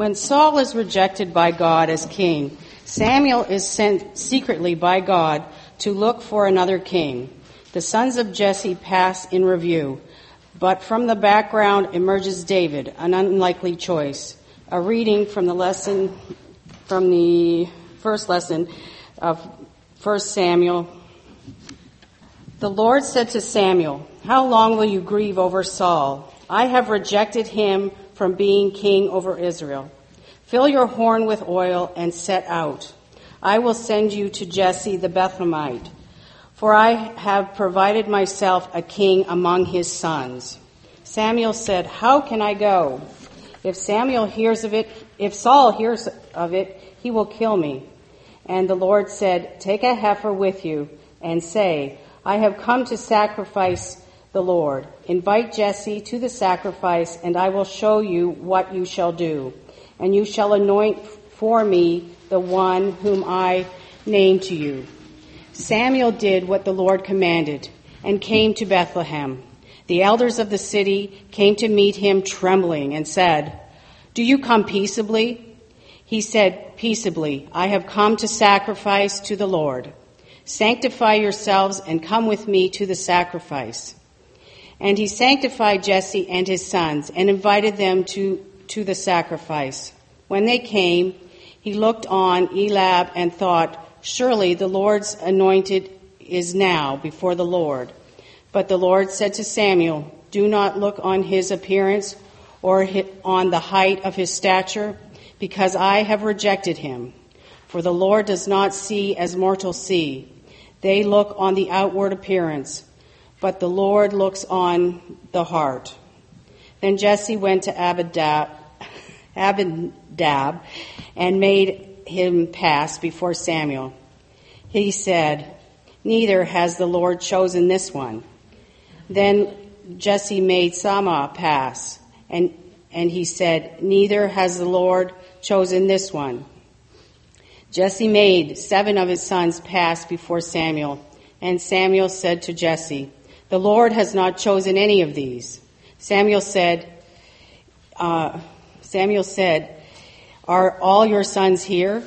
When Saul is rejected by God as king, Samuel is sent secretly by God to look for another king. The sons of Jesse pass in review, but from the background emerges David, an unlikely choice. A reading from the lesson, from the first lesson of 1 Samuel. The Lord said to Samuel, How long will you grieve over Saul? I have rejected him from being king over Israel. Fill your horn with oil and set out. I will send you to Jesse the Bethlehemite, for I have provided myself a king among his sons. Samuel said, How can I go? If Samuel hears of it, if Saul hears of it, he will kill me. And the Lord said, Take a heifer with you and say, I have come to sacrifice the Lord. Invite Jesse to the sacrifice, and I will show you what you shall do. And you shall anoint for me the one whom I name to you. Samuel did what the Lord commanded and came to Bethlehem. The elders of the city came to meet him trembling and said, Do you come peaceably? He said, Peaceably, I have come to sacrifice to the Lord. Sanctify yourselves and come with me to the sacrifice. And he sanctified Jesse and his sons and invited them to, to the sacrifice. When they came, he looked on Eliab and thought, Surely the Lord's anointed is now before the Lord. But the Lord said to Samuel, Do not look on his appearance or on the height of his stature, because I have rejected him. For the Lord does not see as mortals see. They look on the outward appearance but the Lord looks on the heart. Then Jesse went to Abinadab, Abinadab and made him pass before Samuel. He said, Neither has the Lord chosen this one. Then Jesse made Shammah pass, and, and he said, Neither has the Lord chosen this one. Jesse made seven of his sons pass before Samuel, and Samuel said to Jesse, the Lord has not chosen any of these. Samuel said, uh, Samuel said, Are all your sons here?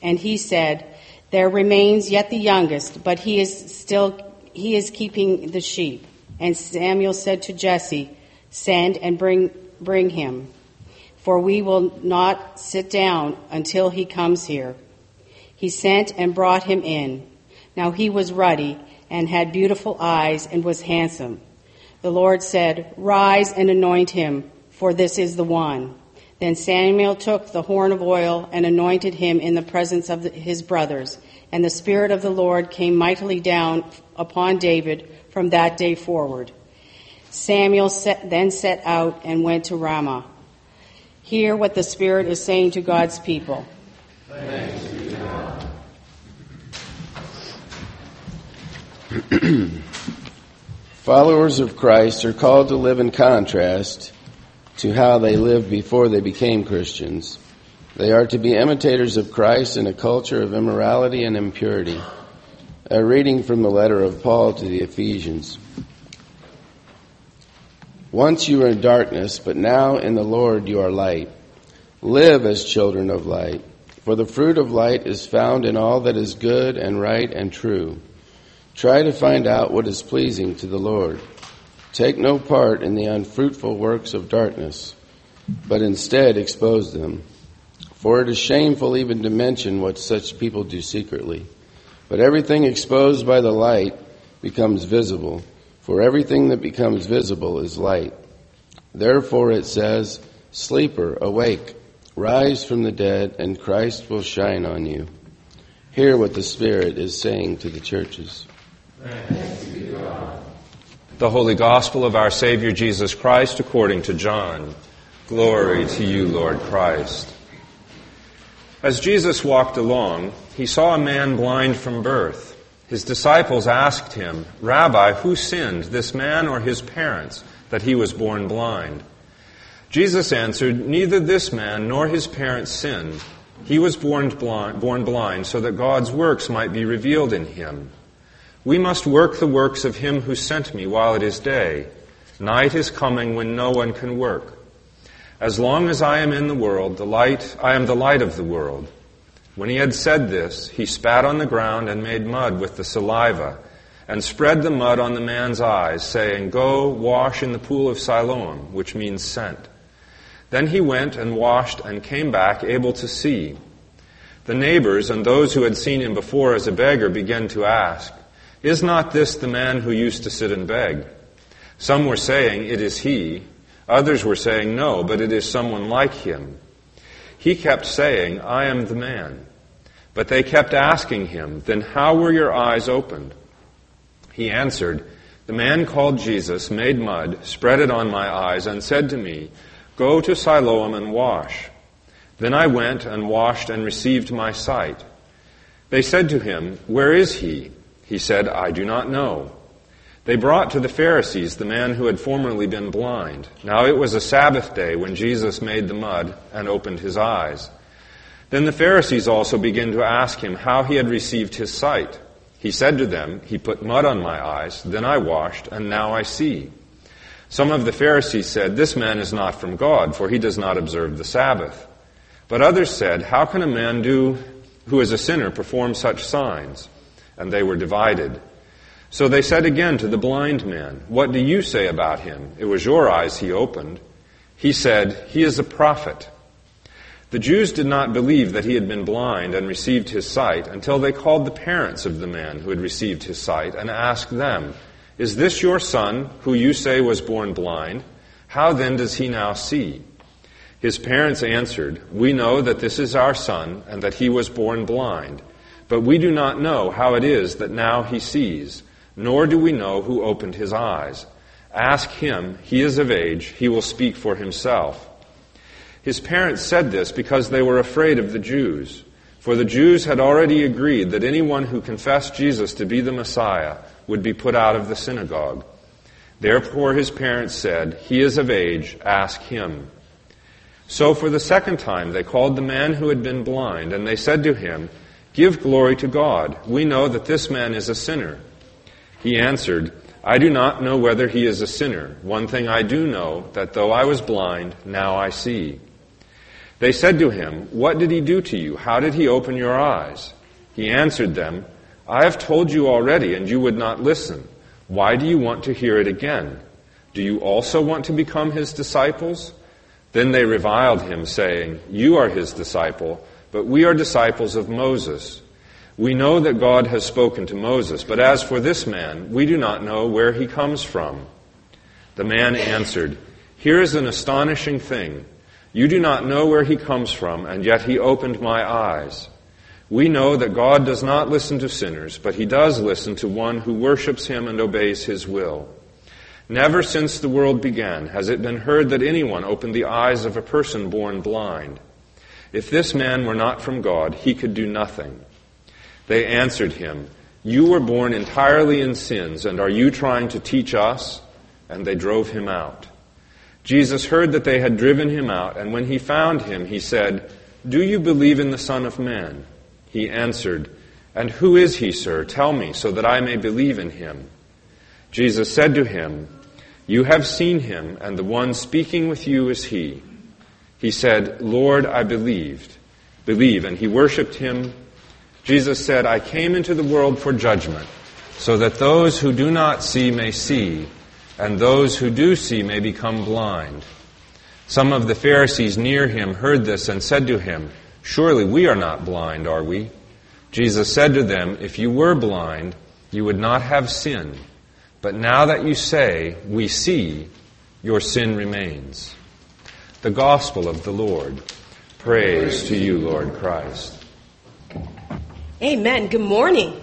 And he said, There remains yet the youngest, but he is still, he is keeping the sheep. And Samuel said to Jesse, Send and bring, bring him, for we will not sit down until he comes here. He sent and brought him in. Now he was ruddy and had beautiful eyes and was handsome. The Lord said, Rise and anoint him, for this is the one. Then Samuel took the horn of oil and anointed him in the presence of his brothers. And the Spirit of the Lord came mightily down upon David from that day forward. Samuel set, then set out and went to Ramah. Hear what the Spirit is saying to God's people. Thanks Followers of Christ are called to live in contrast to how they lived before they became Christians. They are to be imitators of Christ in a culture of immorality and impurity. A reading from the letter of Paul to the Ephesians. Once you were in darkness, but now in the Lord you are light. Live as children of light, for the fruit of light is found in all that is good and right and true. Try to find out what is pleasing to the Lord. Take no part in the unfruitful works of darkness, but instead expose them. For it is shameful even to mention what such people do secretly. But everything exposed by the light becomes visible, for everything that becomes visible is light. Therefore it says, Sleeper, awake, rise from the dead, and Christ will shine on you. Hear what the Spirit is saying to the churches. The Holy Gospel of our Savior Jesus Christ according to John. Glory to you, Lord Christ. As Jesus walked along, he saw a man blind from birth. His disciples asked him, Rabbi, who sinned, this man or his parents, that he was born blind? Jesus answered, Neither this man nor his parents sinned. He was born blind, born blind so that God's works might be revealed in him. We must work the works of him who sent me while it is day. Night is coming when no one can work. As long as I am in the world, the light, I am the light of the world. When he had said this, he spat on the ground and made mud with the saliva, and spread the mud on the man's eyes, saying, Go wash in the pool of Siloam, which means sent. Then he went and washed and came back able to see. The neighbors and those who had seen him before as a beggar began to ask, Is not this the man who used to sit and beg? Some were saying, It is he. Others were saying, No, but it is someone like him. He kept saying, I am the man. But they kept asking him, Then how were your eyes opened? He answered, The man called Jesus made mud, spread it on my eyes, and said to me, Go to Siloam and wash. Then I went and washed and received my sight. They said to him, Where is he? He said, I do not know. They brought to the Pharisees the man who had formerly been blind. Now it was a Sabbath day when Jesus made the mud and opened his eyes. Then the Pharisees also began to ask him how he had received his sight. He said to them, He put mud on my eyes, then I washed, and now I see. Some of the Pharisees said, This man is not from God, for he does not observe the Sabbath. But others said, How can a man do, who is a sinner perform such signs? And they were divided. So they said again to the blind man, What do you say about him? It was your eyes he opened. He said, He is a prophet. The Jews did not believe that he had been blind and received his sight until they called the parents of the man who had received his sight and asked them, Is this your son, who you say was born blind? How then does he now see? His parents answered, We know that this is our son and that he was born blind, but we do not know how it is that now he sees nor do we know who opened his eyes. Ask him, he is of age, he will speak for himself. His parents said this because they were afraid of the Jews. For the Jews had already agreed that anyone who confessed Jesus to be the Messiah would be put out of the synagogue. Therefore his parents said, He is of age, ask him. So for the second time they called the man who had been blind, and they said to him, Give glory to God. We know that this man is a sinner. He answered, I do not know whether he is a sinner. One thing I do know, that though I was blind, now I see. They said to him, What did he do to you? How did he open your eyes? He answered them, I have told you already, and you would not listen. Why do you want to hear it again? Do you also want to become his disciples? Then they reviled him, saying, You are his disciple, but we are disciples of Moses. We know that God has spoken to Moses, but as for this man, we do not know where he comes from. The man answered, Here is an astonishing thing. You do not know where he comes from, and yet he opened my eyes. We know that God does not listen to sinners, but he does listen to one who worships him and obeys his will. Never since the world began has it been heard that anyone opened the eyes of a person born blind. If this man were not from God, he could do nothing. They answered him, You were born entirely in sins, and are you trying to teach us? And they drove him out. Jesus heard that they had driven him out, and when he found him, he said, Do you believe in the Son of Man? He answered, And who is he, sir? Tell me, so that I may believe in him. Jesus said to him, You have seen him, and the one speaking with you is he. He said, Lord, I believed. Believe. And he worshipped him Jesus said, I came into the world for judgment, so that those who do not see may see, and those who do see may become blind. Some of the Pharisees near him heard this and said to him, Surely we are not blind, are we? Jesus said to them, If you were blind, you would not have sin. But now that you say, We see, your sin remains. The Gospel of the Lord. Praise to you, Lord Christ. Amen. Good morning.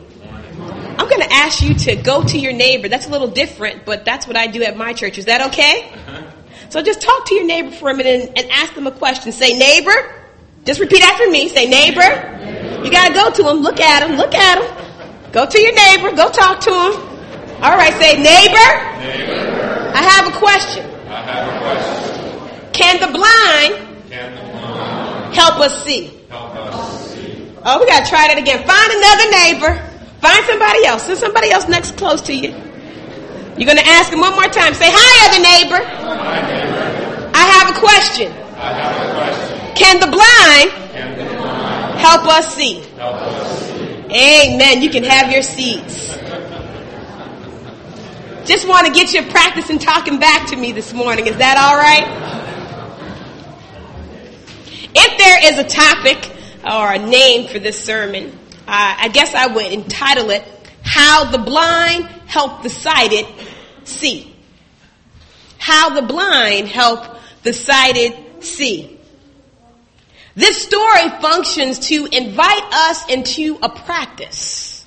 I'm going to ask you to go to your neighbor. That's a little different, but that's what I do at my church. Is that okay? Uh-huh. So just talk to your neighbor for a minute and, ask them a question. Say, neighbor. Just repeat after me. Say, neighbor. You got to go to him. Look at him. Look at him. Go to your neighbor. Go talk to him. All right. Say, neighbor. neighbor. I have a question. I have a question. Can the blind, Can the blind help us see? Help us Oh, we gotta try that again. Find another neighbor. Find somebody else. Send somebody else next close to you. You're gonna ask them one more time. Say, hi, other neighbor. Hi, neighbor. I have a question. Can the blind, help, us see? Amen. You can have your seats. Just want to get you practicing talking back to me this morning. Is that all right? If there is a topic or a name for this sermon, uh, I guess I would entitle it, How the Blind Help the Sighted See. How the Blind Help the Sighted See. This story functions to invite us into a practice.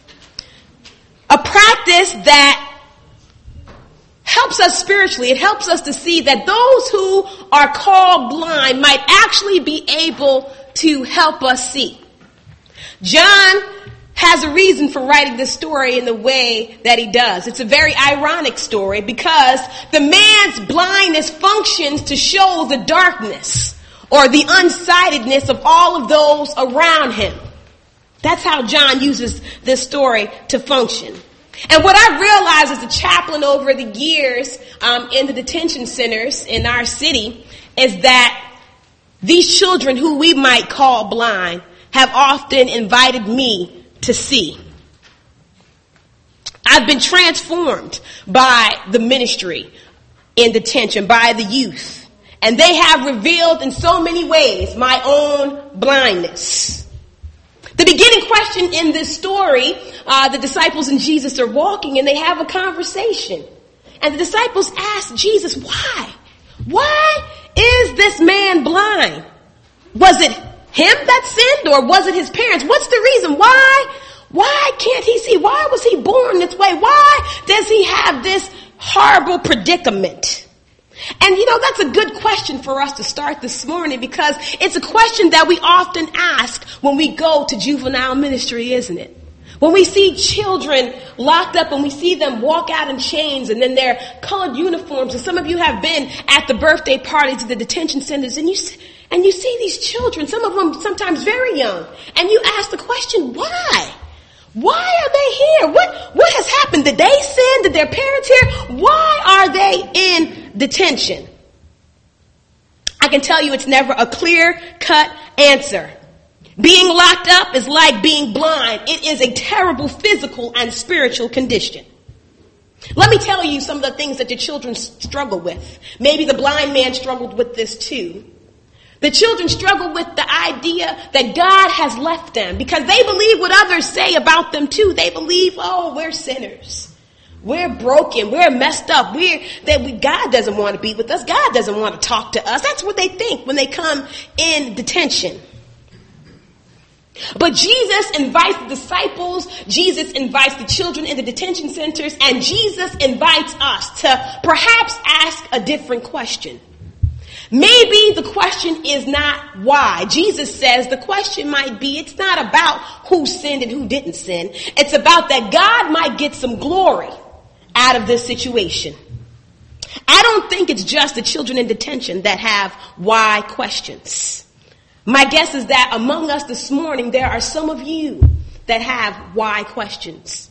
A practice that helps us spiritually. It helps us to see that those who are called blind might actually be able to help us see. John has a reason for writing this story in the way that he does. It's a very ironic story because the man's blindness functions to show the darkness or the unsightedness of all of those around him. That's how John uses this story to function. And what I realized as a chaplain over the years um, in the detention centers in our city is that these children who we might call blind have often invited me to see. I've been transformed by the ministry in detention, by the youth. And they have revealed in so many ways my own blindness. The beginning question in this story, uh, the disciples and Jesus are walking and they have a conversation. And the disciples ask Jesus, why? Why is this man blind? Was it him that sinned or was it his parents? What's the reason? Why? Why can't he see? Why was he born this way? Why does he have this horrible predicament? And you know, that's a good question for us to start this morning because it's a question that we often ask when we go to juvenile ministry, isn't it? When we see children locked up and we see them walk out in chains and then their colored uniforms, and some of you have been at the birthday parties at the detention centers and you, and you see these children, some of them sometimes very young, and you ask the question, why? Why are they here? What, what has happened? Did they sin? Did their parents here? Why are they in detention? I can tell you it's never a clear cut answer. Being locked up is like being blind. It is a terrible physical and spiritual condition. Let me tell you some of the things that the children struggle with. Maybe the blind man struggled with this too. The children struggle with the idea that God has left them because they believe what others say about them too. They believe, oh, we're sinners. We're broken. We're messed up. We're, that we, God doesn't want to be with us. God doesn't want to talk to us. That's what they think when they come in detention. But Jesus invites the disciples, Jesus invites the children in the detention centers, and Jesus invites us to perhaps ask a different question. Maybe the question is not why. Jesus says the question might be it's not about who sinned and who didn't sin. It's about that God might get some glory out of this situation. I don't think it's just the children in detention that have why questions. My guess is that among us this morning, there are some of you that have why questions.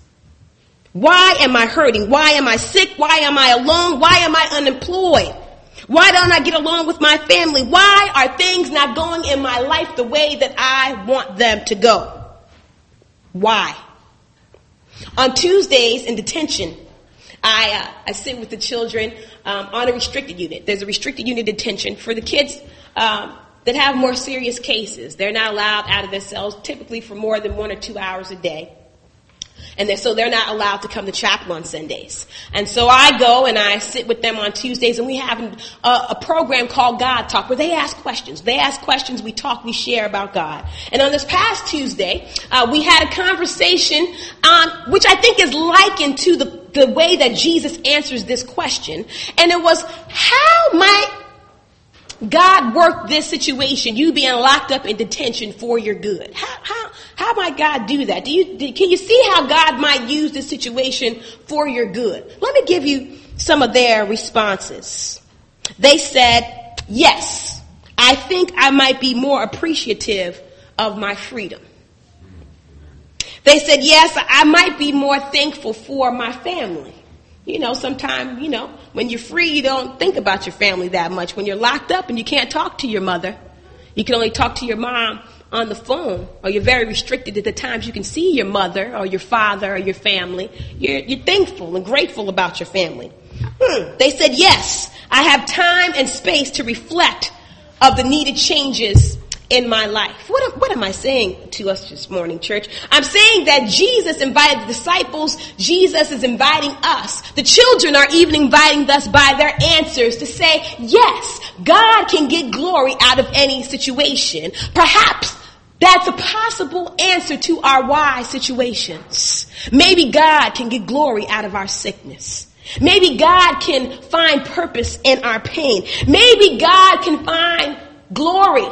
Why am I hurting? Why am I sick? Why am I alone? Why am I unemployed? Why don't I get along with my family? Why are things not going in my life the way that I want them to go? Why? On Tuesdays in detention, I, uh, I sit with the children um, on a restricted unit. There's a restricted unit detention for the kids um, that have more serious cases. They're not allowed out of their cells typically for more than one or two hours a day. And they're, so they're not allowed to come to chapel on Sundays. And so I go and I sit with them on Tuesdays and we have a, a program called God Talk where they ask questions. They ask questions, we talk, we share about God. And on this past Tuesday, uh, we had a conversation um, which I think is likened to the, the way that Jesus answers this question. And it was, how might God worked this situation, you being locked up in detention for your good. How, how, how might God do that? Do you, can you see how God might use this situation for your good? Let me give you some of their responses. They said, yes, I think I might be more appreciative of my freedom. They said, yes, I might be more thankful for my family. You know, sometimes, you know, when you're free, you don't think about your family that much. When you're locked up and you can't talk to your mother, You can only talk to your mom on the phone, or you're very restricted at the times you can see your mother or your father or your family. You're, you're thankful and grateful about your family. Hmm. They said, yes, I have time and space to reflect of the needed changes in my life. What, what am I saying to us this morning, church? I'm saying that Jesus invited the disciples. Jesus is inviting us. The children are even inviting us by their answers to say, yes, God can get glory out of any situation. Perhaps that's a possible answer to our why situations. Maybe God can get glory out of our sickness. Maybe God can find purpose in our pain. Maybe God can find glory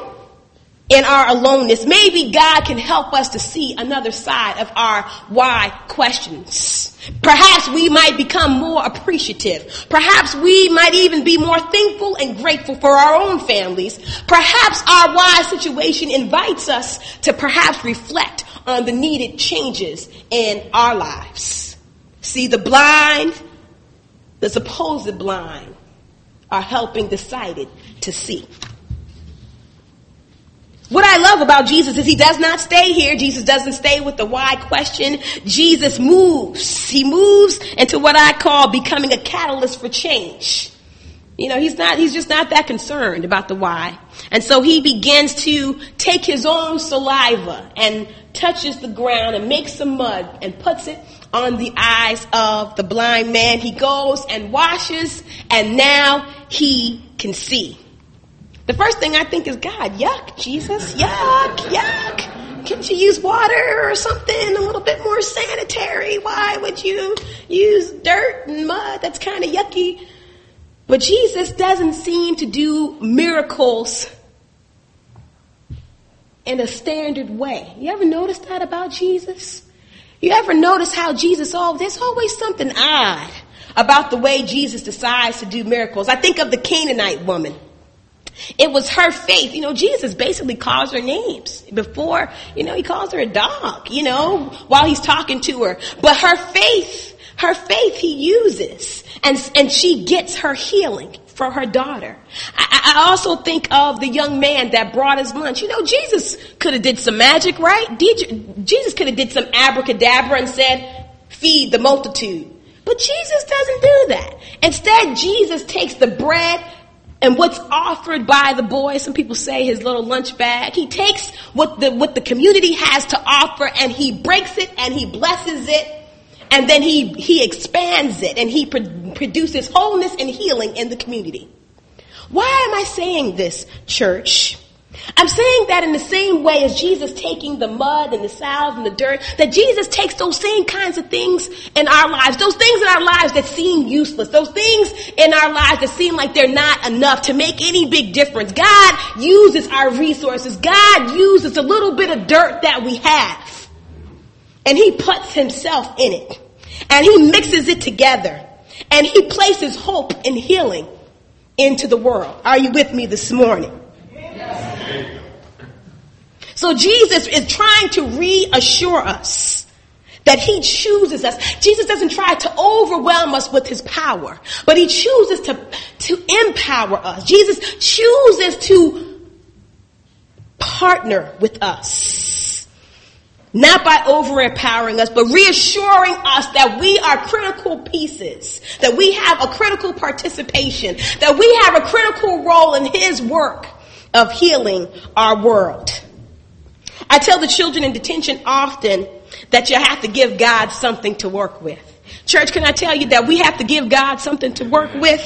in our aloneness. Maybe God can help us to see another side of our why questions. Perhaps we might become more appreciative. Perhaps we might even be more thankful and grateful for our own families. Perhaps our why situation invites us to perhaps reflect on the needed changes in our lives. See, the blind, the supposed blind, are helping the sighted to see. What I love about Jesus is he does not stay here. Jesus doesn't stay with the why question. Jesus moves. He moves into what I call becoming a catalyst for change. You know, he's not, he's just not that concerned about the why. And so he begins to take his own saliva and touches the ground and makes some mud and puts it on the eyes of the blind man. He goes and washes and now he can see. The first thing I think is, God, yuck, Jesus, yuck, yuck. Can't you use water or something a little bit more sanitary? Why would you use dirt and mud? That's kind of yucky. But Jesus doesn't seem to do miracles in a standard way. You ever notice that about Jesus? You ever notice how Jesus, oh, there's always something odd about the way Jesus decides to do miracles. I think of the Canaanite woman. It was her faith. You know, Jesus basically calls her names before, you know, he calls her a dog, you know, while he's talking to her. But her faith, her faith he uses and, and she gets her healing for her daughter. I, I also think of the young man that brought his lunch. You know, Jesus could have did some magic, right? Jesus could have did some abracadabra and said, feed the multitude. But Jesus doesn't do that. Instead, Jesus takes the bread and what's offered by the boy, some people say his little lunch bag, he takes what the, what the community has to offer and he breaks it and he blesses it and then he, he expands it and he pro- produces wholeness and healing in the community. Why am I saying this, church? I'm saying that in the same way as Jesus taking the mud and the salve and the dirt, that Jesus takes those same kinds of things in our lives, those things in our lives that seem useless, those things in our lives that seem like they're not enough to make any big difference. God uses our resources. God uses a little bit of dirt that we have. And He puts Himself in it. And He mixes it together. And He places hope and healing into the world. Are you with me this morning? So Jesus is trying to reassure us that he chooses us. Jesus doesn't try to overwhelm us with his power, but he chooses to, to empower us. Jesus chooses to partner with us. Not by over empowering us, but reassuring us that we are critical pieces, that we have a critical participation, that we have a critical role in his work of healing our world. I tell the children in detention often that you have to give God something to work with. Church, can I tell you that we have to give God something to work with?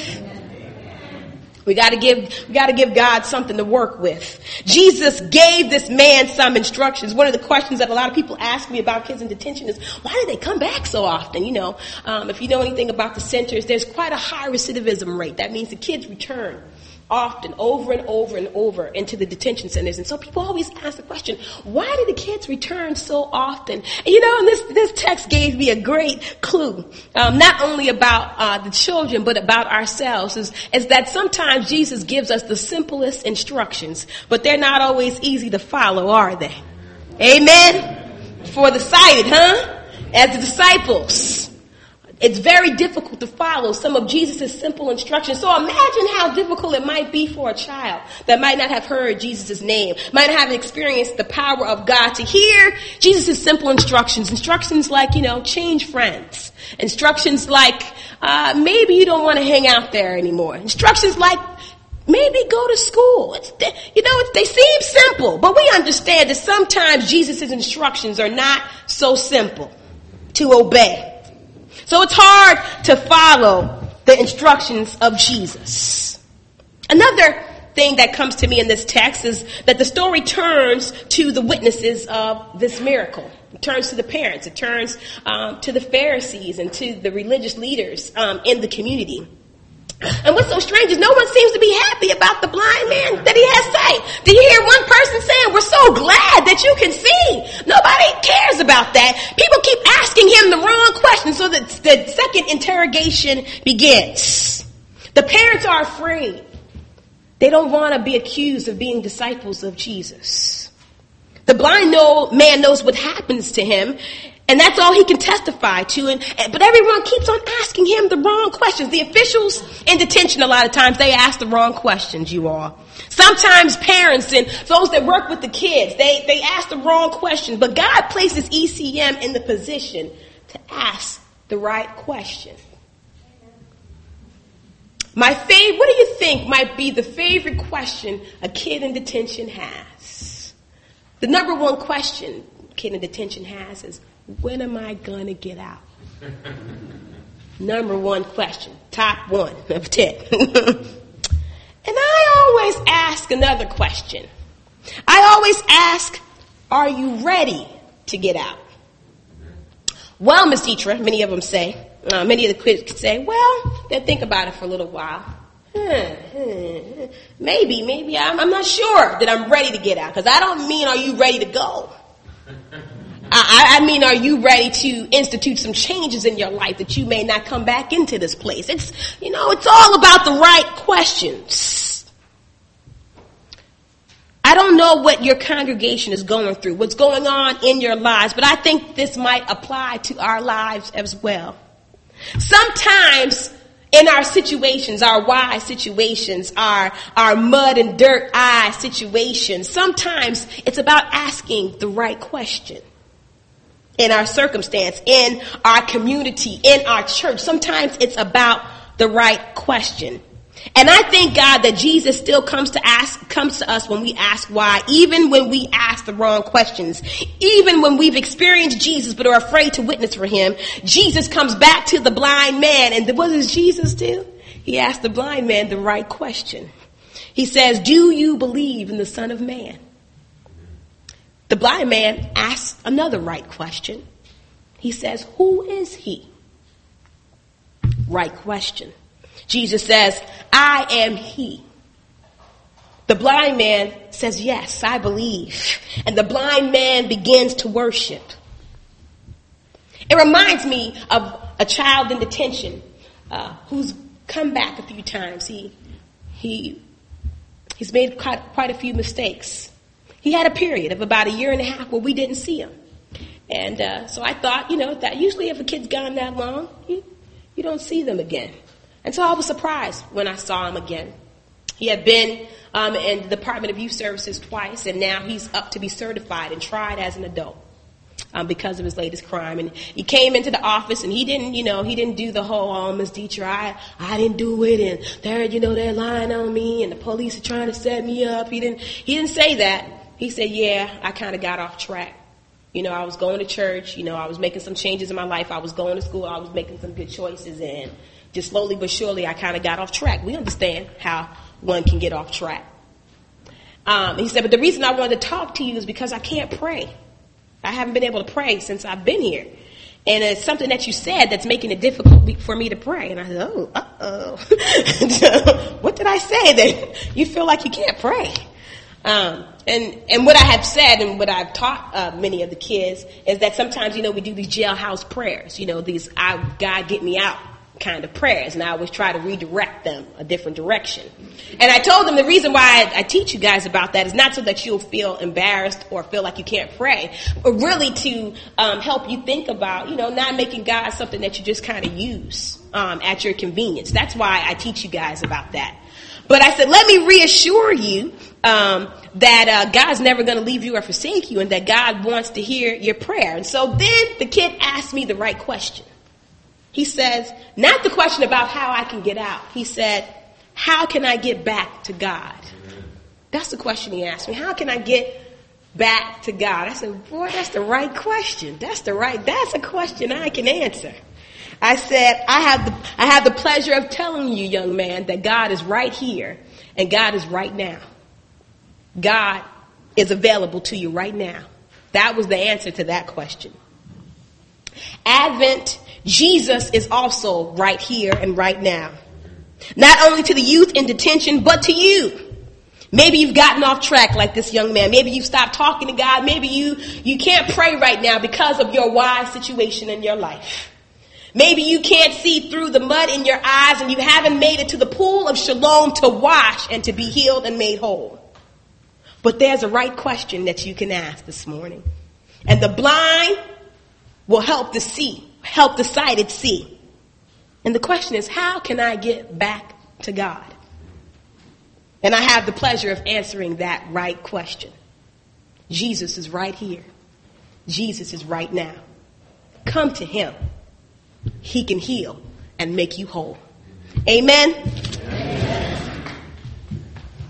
We gotta give, we gotta give God something to work with. Jesus gave this man some instructions. One of the questions that a lot of people ask me about kids in detention is, why do they come back so often? You know, um, if you know anything about the centers, there's quite a high recidivism rate. That means the kids return often, over and over and over into the detention centers. And so people always ask the question, why do the kids return so often? And you know, and this, this text gave me a great clue, um, not only about uh, the children, but about ourselves, is, is that sometimes Jesus gives us the simplest instructions, but they're not always easy to follow, are they? Amen? For the sighted, huh? As the disciples, it's very difficult to follow some of Jesus' simple instructions. So imagine how difficult it might be for a child that might not have heard Jesus' name, might not have experienced the power of God to hear Jesus' simple instructions. Instructions like, you know, change friends. Instructions like, uh, maybe you don't want to hang out there anymore. Instructions like, maybe go to school. It's, you know, they seem simple, but we understand that sometimes Jesus' instructions are not so simple to obey. So it's hard to follow the instructions of Jesus. Another thing that comes to me in this text is that the story turns to the witnesses of this miracle. It turns to the parents. It turns um, to the Pharisees and to the religious leaders um, in the community. And what's so strange is no one seems to be happy about the blind man that he has sight. Do you hear one person saying, we're so glad that you can see? Nobody cares about that. People keep asking him the wrong question so that the second interrogation begins. The parents are afraid. They don't want to be accused of being disciples of Jesus. The blind man knows what happens to him and that's all he can testify to. And, but everyone keeps on asking him the wrong questions. The officials in detention, a lot of times, they ask the wrong questions, you all. Sometimes parents and those that work with the kids, they, they ask the wrong questions. But God places ECM in the position to ask the right question. My favorite, what do you think might be the favorite question a kid in detention has? The number one question a kid in detention has is, when am I going to get out? Number one question, top one of 10. and I always ask another question. I always ask, are you ready to get out? Well, Miss Dietra, many of them say, uh, many of the kids say, well, then think about it for a little while. Maybe, maybe I'm, I'm not sure that I'm ready to get out because I don't mean are you ready to go. I, I, mean, are you ready to institute some changes in your life that you may not come back into this place? It's, you know, it's all about the right questions. I don't know what your congregation is going through, what's going on in your lives, but I think this might apply to our lives as well. Sometimes in our situations, our why situations, our, our mud and dirt eye situations, sometimes it's about asking the right question in our circumstance, in our community, in our church. Sometimes it's about the right question. And I thank God that Jesus still comes to ask, comes to us when we ask why, even when we ask the wrong questions, even when we've experienced Jesus but are afraid to witness for him, Jesus comes back to the blind man. And what does Jesus do? He asked the blind man the right question. He says, do you believe in the son of man? The blind man asks another right question. He says, Who is he? Right question. Jesus says, I am he. The blind man says, Yes, I believe. And the blind man begins to worship. It reminds me of a child in detention uh, who's come back a few times. He, he, he's made quite, quite a few mistakes. He had a period of about a year and a half where we didn't see him. And uh, so I thought, you know, that usually if a kid's gone that long, you, you don't see them again. And so I was surprised when I saw him again. He had been um, in the Department of Youth Services twice, and now he's up to be certified and tried as an adult um, because of his latest crime. And he came into the office, and he didn't, you know, he didn't do the whole, "Oh, Miss Dietra, I, I didn't do it," and they're, you know, they're lying on me, and the police are trying to set me up. He didn't, he didn't say that. He said, yeah, I kind of got off track. You know, I was going to church. You know, I was making some changes in my life. I was going to school. I was making some good choices. And just slowly but surely, I kind of got off track. We understand how one can get off track. Um, he said, but the reason I wanted to talk to you is because I can't pray. I haven't been able to pray since I've been here. And it's something that you said that's making it difficult for me to pray. And I said, oh, uh-oh. what did I say that you feel like you can't pray? Um, and, and what I have said and what I've taught uh, many of the kids is that sometimes, you know, we do these jailhouse prayers, you know, these, I, God get me out kind of prayers, and I always try to redirect them a different direction. And I told them the reason why I, I, teach you guys about that is not so that you'll feel embarrassed or feel like you can't pray, but really to um, help you think about, you know, not making God something that you just kind of use um, at your convenience. That's why I teach you guys about that. But I said, let me reassure you um, that uh, God's never going to leave you or forsake you, and that God wants to hear your prayer. And so then the kid asked me the right question. He says, not the question about how I can get out. He said, how can I get back to God? That's the question he asked me. How can I get back to God? I said, boy, that's the right question. That's the right, that's a question I can answer. I said, I have the, I have the pleasure of telling you, young man, that God is right here and God is right now. God is available to you right now. That was the answer to that question. Advent, Jesus is also right here and right now. Not only to the youth in detention, but to you. Maybe you've gotten off track like this young man. Maybe you've stopped talking to God. Maybe you, you can't pray right now because of your wise situation in your life. Maybe you can't see through the mud in your eyes and you haven't made it to the pool of Siloam to wash and to be healed and made whole. But there's a right question that you can ask this morning. And the blind will help the see, help the sighted see. And the question is, how can I get back to God? And I have the pleasure of answering that right question. Jesus is right here. Jesus is right now. Come to him. He can heal and make you whole. Amen.